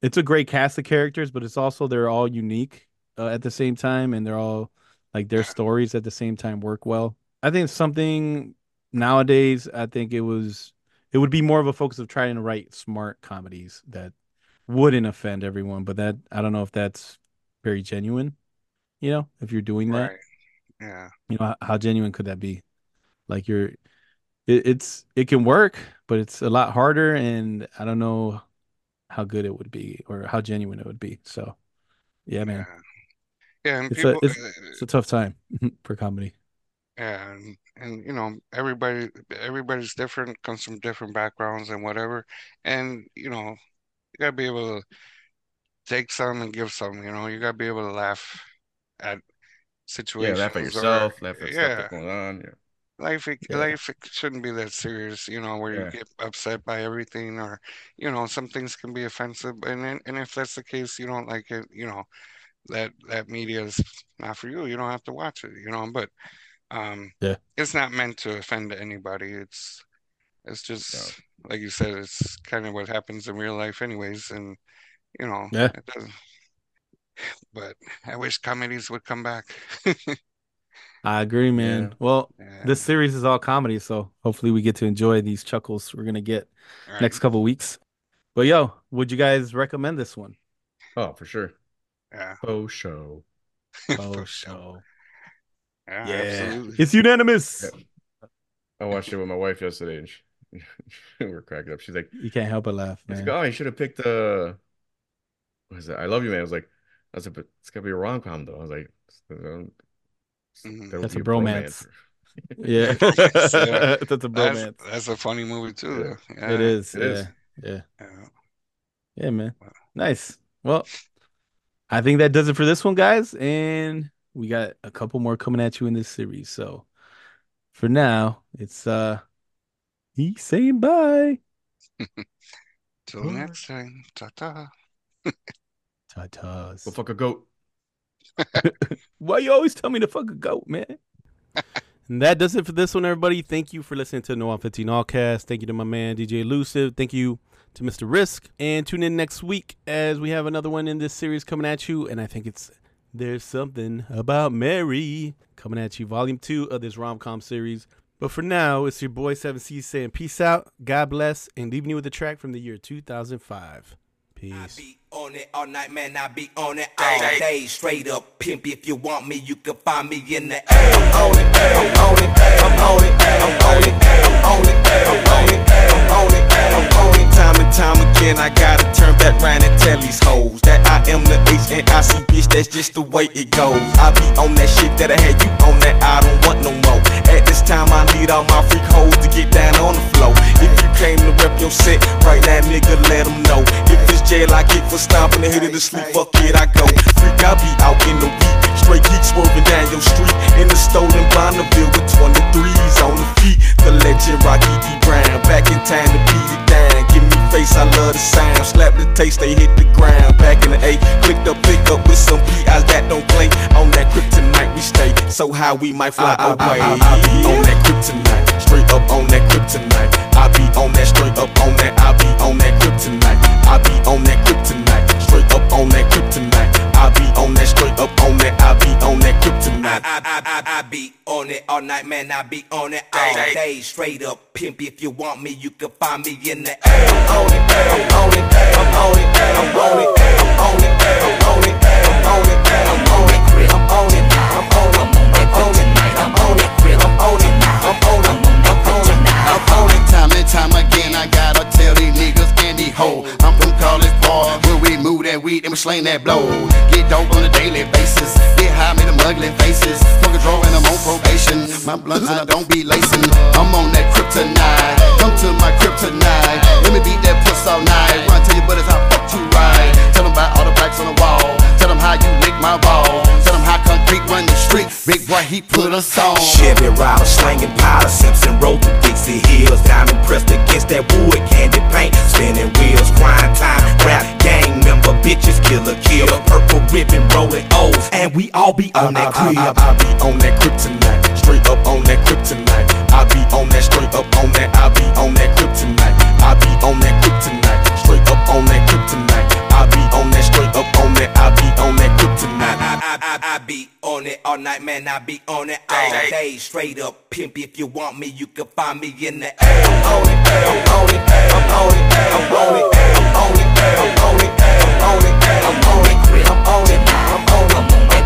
it's a great cast of characters, but it's also they're all unique uh, at the same time, and they're all like their stories at the same time work well. I think something nowadays, I think it was it would be more of a focus of trying to write smart comedies that wouldn't offend everyone, but that I don't know if that's very genuine. You know, if you're doing that, Right. Yeah. you know, how, how genuine could that be? Like you're, it, it's it can work, but it's a lot harder, and I don't know how good it would be or how genuine it would be. So, yeah, man, Yeah, and it's people, a it's, uh, it's a tough time for comedy. yeah, and, and you know, everybody, everybody's different, comes from different backgrounds and whatever, and you know, you gotta be able to take some and give some. You know, you gotta be able to laugh at situations. Yeah, situations laugh at or yourself, laugh at stuff that's going on. Yeah. Life it, Yeah. life it shouldn't be that serious. You know, where you get upset by everything, or you know, some things can be offensive, and then, and if that's the case, you don't like it. You know, that that media is not for you. You don't have to watch it. You know, but um, Yeah. it's not meant to offend anybody. It's it's just like you said, it's kind of what happens in real life, anyways. And you know, Yeah. But I wish comedies would come back. I agree, man. Yeah. Well, Yeah. this series is all comedy, so hopefully we get to enjoy these chuckles we're gonna get Right. next couple weeks. But yo, would you guys recommend this one? Oh, for sure. Yeah. Oh, show. Oh, For show. Yeah, Yeah, absolutely. it's unanimous. Yeah. I watched it with my wife yesterday, and she, we were cracking up. She's like, You can't help but laugh, "It's man. like, oh, you should have picked uh, what is it? I love you, man." I was like, "That's a, but it's gotta be a rom com, though." I was like, "Um, Mhm. That's a bromance. bromance." Yeah, yeah. that's a bromance. that's a funny movie too. Yeah. though. Yeah. is. It yeah, is. yeah, Yeah. yeah, man. Nice. Well, I think that does it for this one, guys, and we got a couple more coming at you in this series. So for now, it's uh, he saying bye. Till next time. Ta-ta. Ta-tas. Go fuck a goat. Why you always tell me to fuck a goat, man? and that does it for this one, everybody. Thank you for listening to No on 15 Allcast. Thank you to my man DJ Illusive. Thank you to Mr. Rysk. And tune in next week as we have another one in this series coming at you. And I think it's There's Something About Mary coming at you, volume two of this rom com series. But for now, it's your boy 7Ceez saying peace out, God bless, and leaving you with a track from the year 2005. Peace. On it all night, man. I be on it all day. Straight up pimp. If you want me, you can find me in the A. I'm on it, I'm on it, I'm on it, I'm on it, I'm on it, I'm on it, I'm on it, I'm on it. Time and time again, I gotta turn back round and tell these hoes that I am the H and I C bitch. That's just the way it goes. I be on that shit that I had you on that. I don't want no more. At this time, I need all my freak hoes to get down on the floor. If you came to rep your set right now, nigga, let them know. If it's jail, I get for stomping head of the sleep. Fuck it, I go. Freak, I be out in the week. Straight geek swerving down your street in the stolen Bonneville with 23s on the feet. The legend Rocky D. Brown back in time to beat it down. Give me face, I love the sound. Slap the taste, they hit the ground. Back in the A, clicked up, pick up with some PIs that don't play. On that kryptonite we stay, so high we might fly away. I, I be on that kryptonite, straight up on that kryptonite. I be on that straight up on that. I be on that kryptonite. I be on that kryptonite, straight up on that kryptonite. I be on that straight up on that. I be on that kryptonite. I, I, I, I be on it all night, man. I be on it all day. Straight up pimp. If you want me, you can find me in the A. I'm on it, I'm on it, I'm on it, I'm on it, I'm on it, I'm on it, I'm on it, I'm on it, I'm on it, I'm on it, I'm on it, I'm on it, I'm on it, I'm on it, I'm on it, I'm on it. Time and time again, I gotta tell these niggas and these hoes. I'm from College Park, where we move that weed and we sling that blow. He put us on. Chevy rider slanging powder, Simpson rolled through Dixie Hills, diamond pressed against that wood, candy paint, spinning wheels, crime time, rap gang member, bitches, killer, kill, purple ribbon, rolling O's, and we all be on that crib. I, I, I be on that kryptonite, straight up on that kryptonite. I be on that straight up on that. I be night, man. I be on it all day. Straight up pimp. If you want me, you can find me in the A. I'm on it, I'm on it, I'm on it, I'm on it, I'm on it, I'm on it, I'm on it, I'm on it, I'm on it, I'm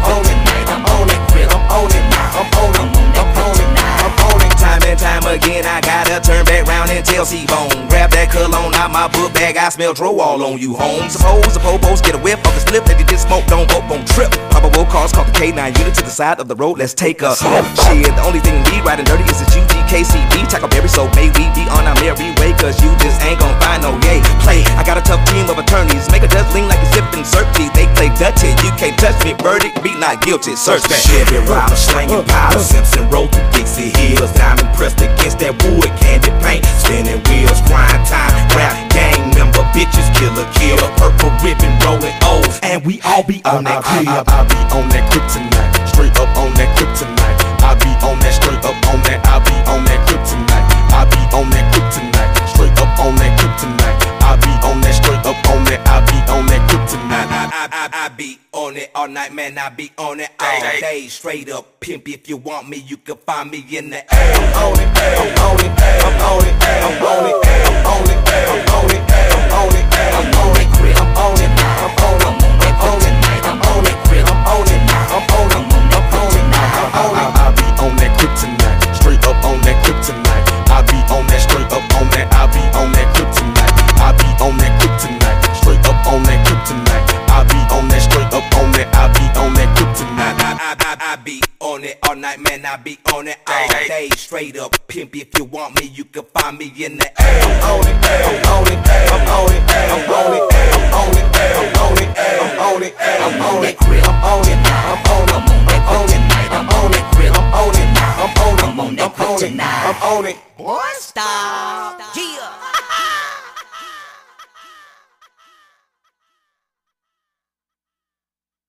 on it, I'm on it, I'm on it, I'm on it, I'm on it, I'm on it, I'm on it. Time and time again, I gotta turn back round and tell C-Bone. Grab that cologne out my book bag, I smell dro all on you, home. Suppose the popos get a whiff of the split that you just smoke, don't go, gon' trip. Probable cause, call the K9 unit to the side of the road, let's take a Shit, the only thing we riding dirty is the UGKCB. Tackleberry, so may we be on our merry way, cause you just ain't gon' find no yay. Play, I got a tough team of attorneys, make a judge lean like a sipping Surfy. They play Dutchy, you can't touch me, verdict, be not guilty, search that. Chevy rider, slanging powder, Simpson rolled through Dixie Hills, diamond pressed against that wood, candy paint, spinning wheels, crime time, rap gang member, bitches, killer, kill, purple ribbon, rolling O's, and we all be on I, that I, crib. I, I be on that kryptonite, straight up on that kryptonite. I be on that straight up on that. I be on that kryptonite. I be on that kryptonite, straight up on that kryptonite. I be on that straight up on that. I be on that kryptonite. I, I, I, I be on it all night, man. I be on it all day. Straight up pimp. If you want me, you can find me in the A. I'm on it, I'm on it, I'm on it, I'm on it, I'm on it, I'm on it, I'm on it, I'm on it, I'm on it, I'm on it, I'm on it, I'm on it, I'm on it, I'm on it, I'm on it, I'm on it, I, be on that kryptonite, straight up on that kryptonite. I be on that straight up on that. I be on that kryptonite. I be on that kryptonite, straight up on that kryptonite. I be on that up on that. I be on that kryptonite. I, I, I, I be on it all night, man. I be on it all day. Straight up pimp. If you want me, you can find me in the A. I'm on it, I'm on it, I'm on it, I'm on it, I'm on it, I'm on it, I'm on it, I'm on it, I'm on it, I'm on it, I'm on it, I'm on it, I'm on it, I'm on it, I'm on it, I'm on it, I'm on it. Boy, stop.